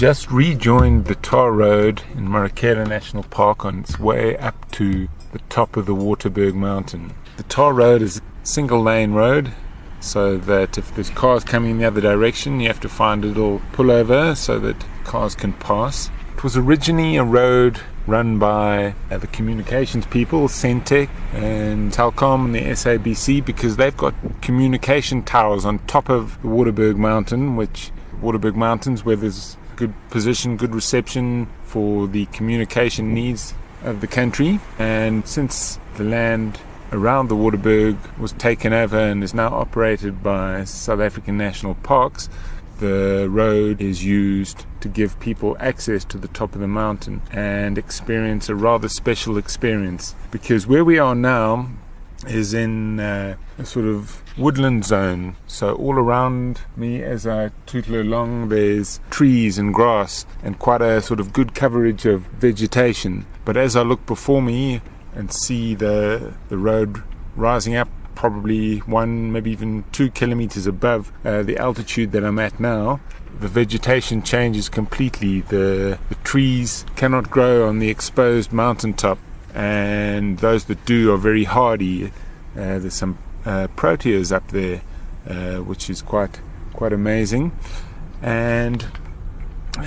just rejoined the tar road in Marakele National Park on its way up to the top of the Waterberg Mountain. The tar road is a single lane road, so that if there's cars coming in the other direction, you have to find a little pullover so that cars can pass. It was originally a road run by uh, the communications people, Sentech and Telkom and the SABC, because they've got communication towers on top of the Waterberg Mountain, which Waterberg Mountains, where there's good position, good reception for the communication needs of the country. And since the land around the Waterberg was taken over and is now operated by South African National Parks, the road is used to give people access to the top of the mountain and experience a rather special experience. Because where we are now is in uh, a sort of woodland zone. So all around me as I tootle along, there's trees and grass and quite a sort of good coverage of vegetation. But as I look before me and see the the road rising up probably one, maybe even two kilometers above uh, the altitude that I'm at now, the vegetation changes completely. The, the trees cannot grow on the exposed mountaintop, and those that do are very hardy. Uh, there's some uh, proteas up there, uh, which is quite quite amazing, and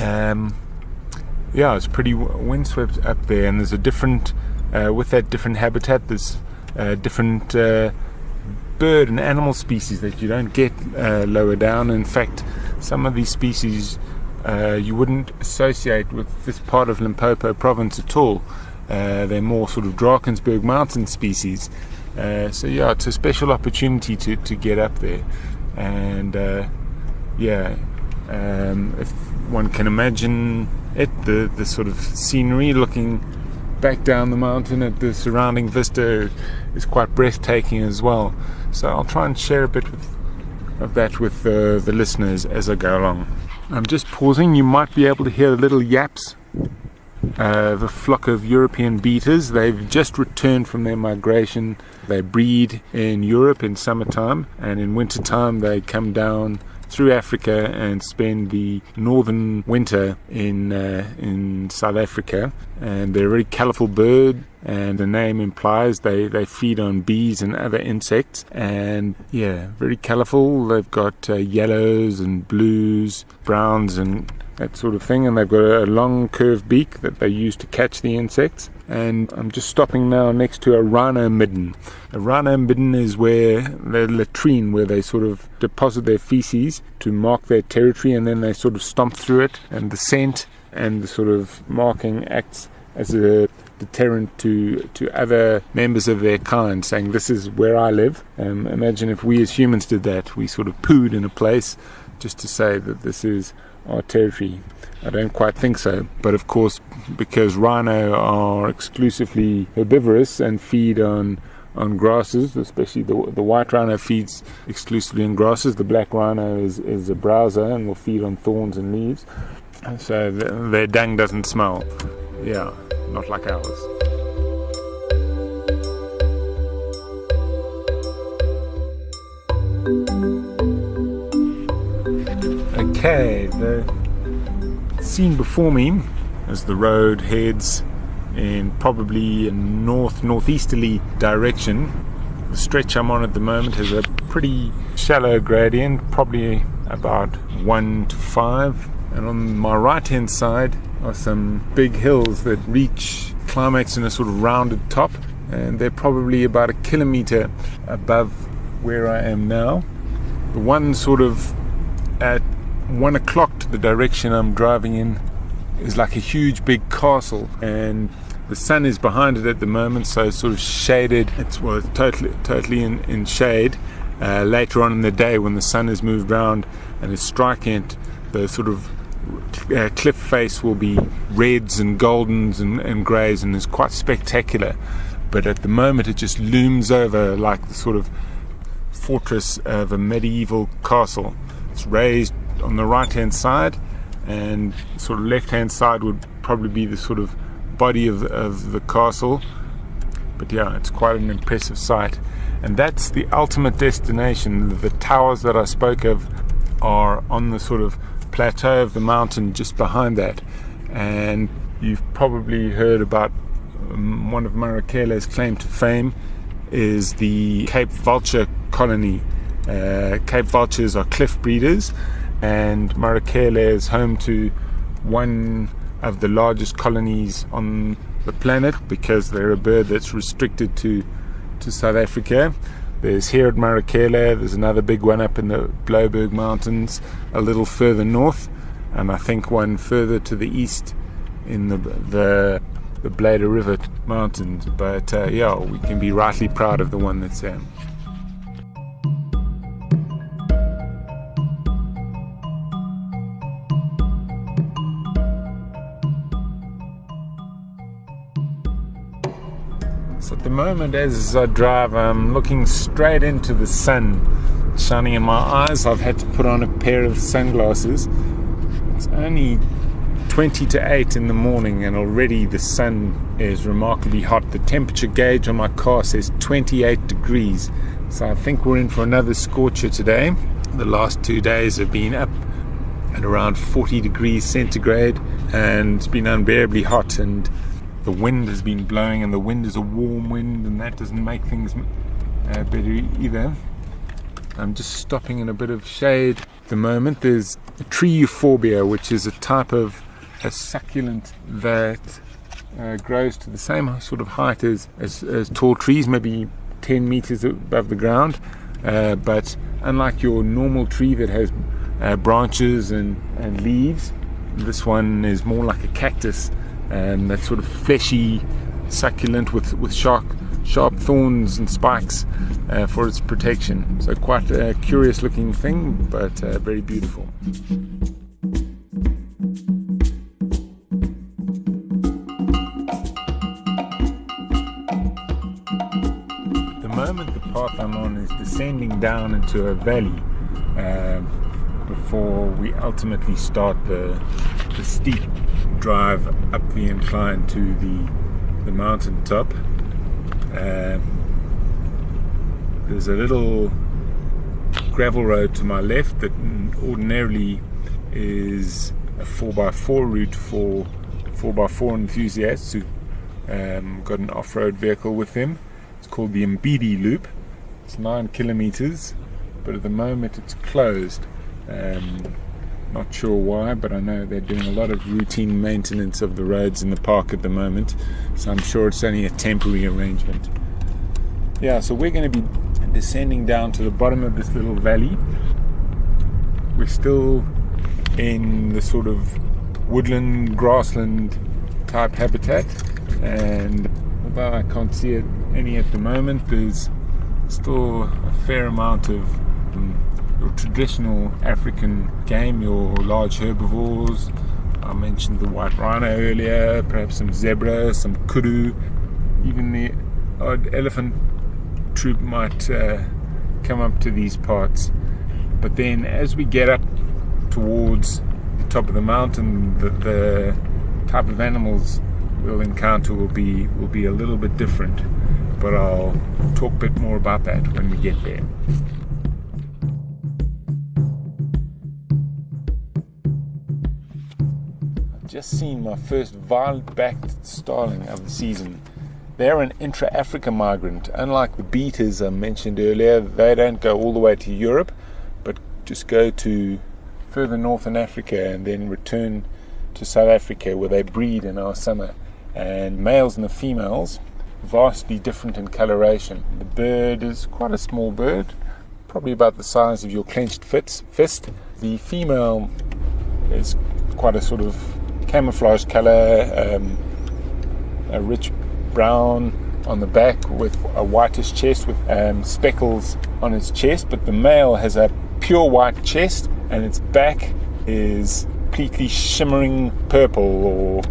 um, yeah, it's pretty windswept up there, and there's a different uh, with that different habitat. There's uh, different bird and animal species that you don't get uh, lower down. In fact, some of these species uh, you wouldn't associate with this part of Limpopo province at all. Uh, they're more sort of Drakensberg mountain species. Uh, so yeah, it's a special opportunity to, to get up there, and uh, yeah, um, if one can imagine it, the the sort of scenery looking back down the mountain at the surrounding vista is quite breathtaking as well. So I'll try and share a bit with, of that with uh, the listeners as I go along. I'm just pausing. You might be able to hear the little yaps. Uh, the flock of European bee-eaters. They've just returned from their migration. They breed in Europe in summertime, and in wintertime they come down through Africa and spend the northern winter in uh, in South Africa. And they're a very colourful bird, and the name implies they, they feed on bees and other insects. And yeah, very colourful. They've got uh, yellows and blues, browns, and that sort of thing. And they've got a long curved beak that they use to catch the insects and I'm just stopping now next to a rhino midden. A rhino midden is where the latrine, where they sort of deposit their feces to mark their territory, and then they sort of stomp through it, and the scent and the sort of marking acts as a deterrent to to other members of their kind, saying this is where I live. Um, imagine if we as humans did that. We sort of pooed in a place just to say that this is our territory. I don't quite think so. But of course, because rhino are exclusively herbivorous and feed on on grasses, especially the the white rhino feeds exclusively on grasses. The black rhino is, is a browser and will feed on thorns and leaves. So the, their dung doesn't smell. Yeah, not like ours. Okay, the scene before me as the road heads in probably a north northeasterly direction. The stretch I'm on at the moment has a pretty shallow gradient, probably about one to five. And on my right hand side are some big hills that reach climax in a sort of rounded top, and they're probably about a kilometer above where I am now. The one sort of at one o'clock to the direction I'm driving in is like a huge big castle and the sun is behind it at the moment so sort of shaded. It's well it's totally totally in, in shade. Uh, later on in the day when the sun has moved round and is striking it the sort of uh, cliff face will be reds and goldens and, and greys and is quite spectacular. But at the moment it just looms over like the sort of fortress of a medieval castle. It's raised on the right hand side, and sort of left hand side would probably be the sort of body of, of the castle. But yeah, it's quite an impressive sight, and that's the ultimate destination. The towers that I spoke of are on the sort of plateau of the mountain just behind that. And you've probably heard about um, one of Marakele's claim to fame is the Cape vulture colony. Uh, Cape vultures are cliff breeders, and Marakele is home to one of the largest colonies on the planet because they're a bird that's restricted to to South Africa. There's here at Marakele, there's another big one up in the Blouberg Mountains, a little further north, and I think one further to the east in the the, the Blyde River Mountains. But uh, yeah, we can be rightly proud of the one that's there. Moment, as I drive, I'm looking straight into the sun shining in my eyes. I've had to put on a pair of sunglasses. It's only 20 to 8 in the morning, and already the sun is remarkably hot. The temperature gauge on my car says 28 degrees, so I think we're in for another scorcher today. The last two days have been up at around 40 degrees centigrade, and it's been unbearably hot. And the wind has been blowing, and the wind is a warm wind, and that doesn't make things uh, better either. I'm just stopping in a bit of shade at the moment. There's a tree euphorbia, which is a type of a succulent that uh, grows to the same sort of height as, as, as, tall trees, maybe 10 meters above the ground. Uh, but unlike your normal tree that has uh, branches and, and leaves, this one is more like a cactus and that sort of fleshy succulent with, with sharp, sharp thorns and spikes uh, for its protection. So, quite a curious looking thing, but uh, very beautiful. The moment, the path I'm on is descending down into a valley. Uh, before we ultimately start the, the steep drive up the incline to the, the mountain top. Uh, there's a little gravel road to my left that ordinarily is a 4x4 route for 4x4 enthusiasts who um, got an off-road vehicle with them. It's called the Mbidi Loop. It's nine kilometers, but at the moment it's closed. Um, not sure why, but I know they're doing a lot of routine maintenance of the roads in the park at the moment, so I'm sure it's only a temporary arrangement. Yeah, so we're going to be descending down to the bottom of this little valley. We're still in the sort of woodland, grassland type habitat, and although I can't see it any at the moment, there's still a fair amount of your traditional African game, your large herbivores. I mentioned the white rhino earlier, perhaps some zebra, some kudu, even the odd elephant troop might uh, come up to these parts. But then as we get up towards the top of the mountain, the, the type of animals we'll encounter will be will be a little bit different. But I'll talk a bit more about that when we get there. Just seen my first violet-backed starling of the season. They're an intra-Africa migrant. Unlike the bee-eaters I mentioned earlier, they don't go all the way to Europe, but just go to further north in Africa and then return to South Africa where they breed in our summer. And males and the females, vastly different in coloration. The bird is quite a small bird, probably about the size of your clenched fist. The female is quite a sort of camouflage color, um, a rich brown on the back with a whitish chest with um, speckles on its chest. But the male has a pure white chest and its back is completely shimmering purple or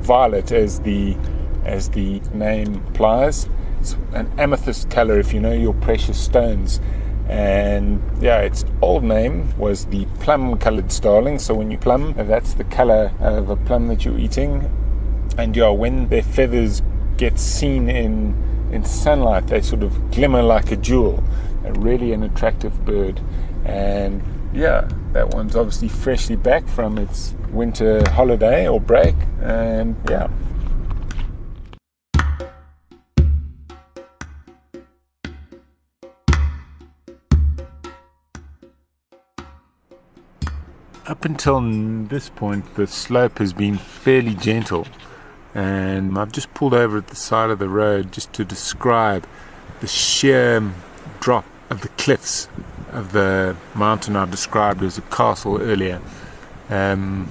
violet as the as the name implies. It's an amethyst color if you know your precious stones and yeah, its old name was the plum colored starling. So when you plum, that's the color of a plum that you're eating. And yeah, when their feathers get seen in in sunlight, they sort of glimmer like a jewel. A really an attractive bird, and yeah, That one's obviously freshly back from its winter holiday or break, and yeah. Up until this point, the slope has been fairly gentle, and I've just pulled over at the side of the road just to describe the sheer drop of the cliffs of the mountain I described as a castle earlier. Um,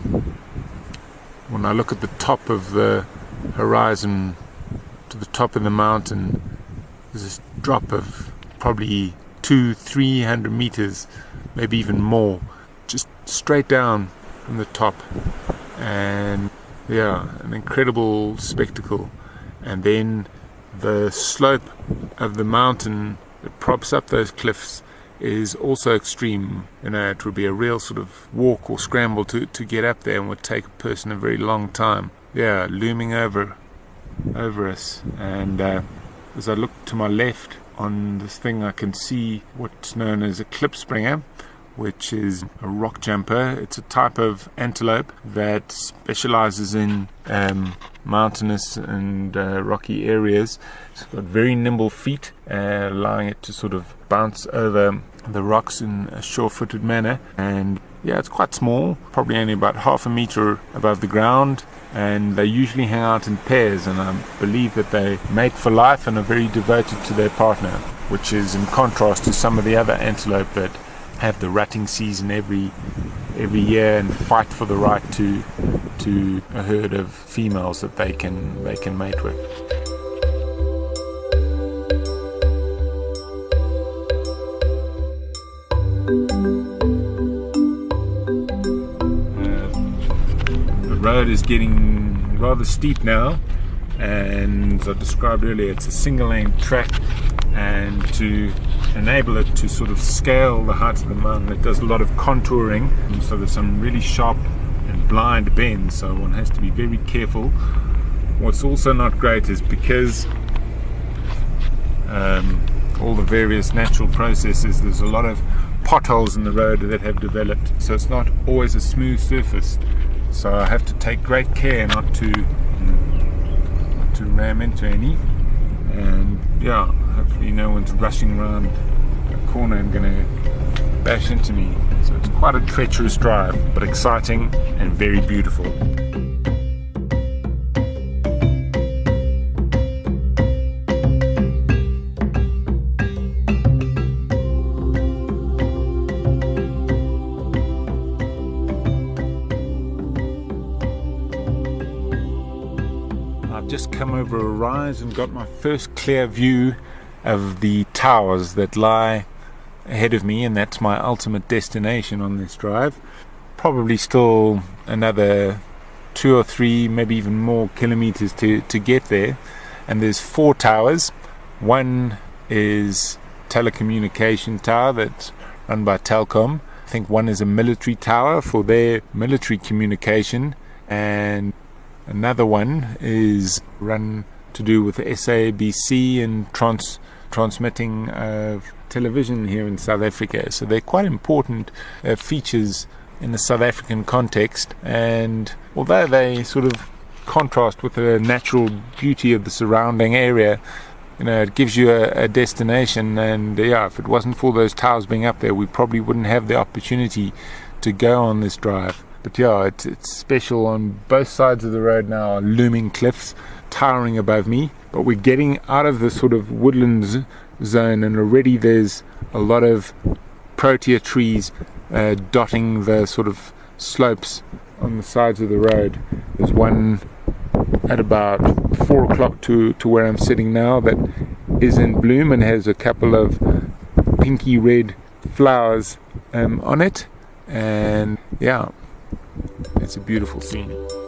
when I look at the top of the horizon to the top of the mountain, there's this drop of probably two, three hundred meters, maybe even more, straight down from the top. And yeah, an incredible spectacle. And then the slope of the mountain that props up those cliffs is also extreme. You know, it would be a real sort of walk or scramble to, to get up there and would take a person a very long time. Yeah, looming over over us. And uh, as I look to my left on this thing, I can see what's known as a klipspringer, which is a rock jumper. It's a type of antelope that specializes in um, mountainous and uh, rocky areas. It's got very nimble feet, uh, allowing it to sort of bounce over the rocks in a sure footed manner. And yeah, it's quite small, probably only about half a meter above the ground. And they usually hang out in pairs, and I believe that they mate for life and are very devoted to their partner, which is in contrast to some of the other antelope that have the rutting season every every year and fight for the right to to a herd of females that they can they can mate with. Uh, the road is getting rather steep now and as I described earlier it's a single lane track and to enable it to sort of scale the heights of the mountain. It does a lot of contouring, so there's some really sharp and blind bends, so one has to be very careful. What's also not great is because um, all the various natural processes, there's a lot of potholes in the road that have developed, so it's not always a smooth surface. So I have to take great care not to not to ram into any, and yeah hopefully no one's rushing around a corner and going to bash into me. So it's quite a treacherous drive, but exciting and very beautiful. Just come over a rise and got my first clear view of the towers that lie ahead of me, and that's my ultimate destination on this drive. Probably still another two or three, maybe even more kilometers to, to get there. And there's four towers. One is telecommunication tower that's run by Telkom. I think one is a military tower for their military communication, and another one is run to do with the SABC and trans transmitting uh, television here in South Africa. So they're quite important uh, features in the South African context. And although they sort of contrast with the natural beauty of the surrounding area, you know, it gives you a, a, destination. And yeah, if it wasn't for those towers being up there, we probably wouldn't have the opportunity to go on this drive. But yeah, it's, it's special on both sides of the road now looming cliffs towering above me. But we're getting out of the sort of woodlands zone, and already there's a lot of protea trees uh, dotting the sort of slopes on the sides of the road. There's one at about four o'clock to, to where I'm sitting now that is in bloom and has a couple of pinky red flowers um, on it. And yeah, it's a beautiful scene.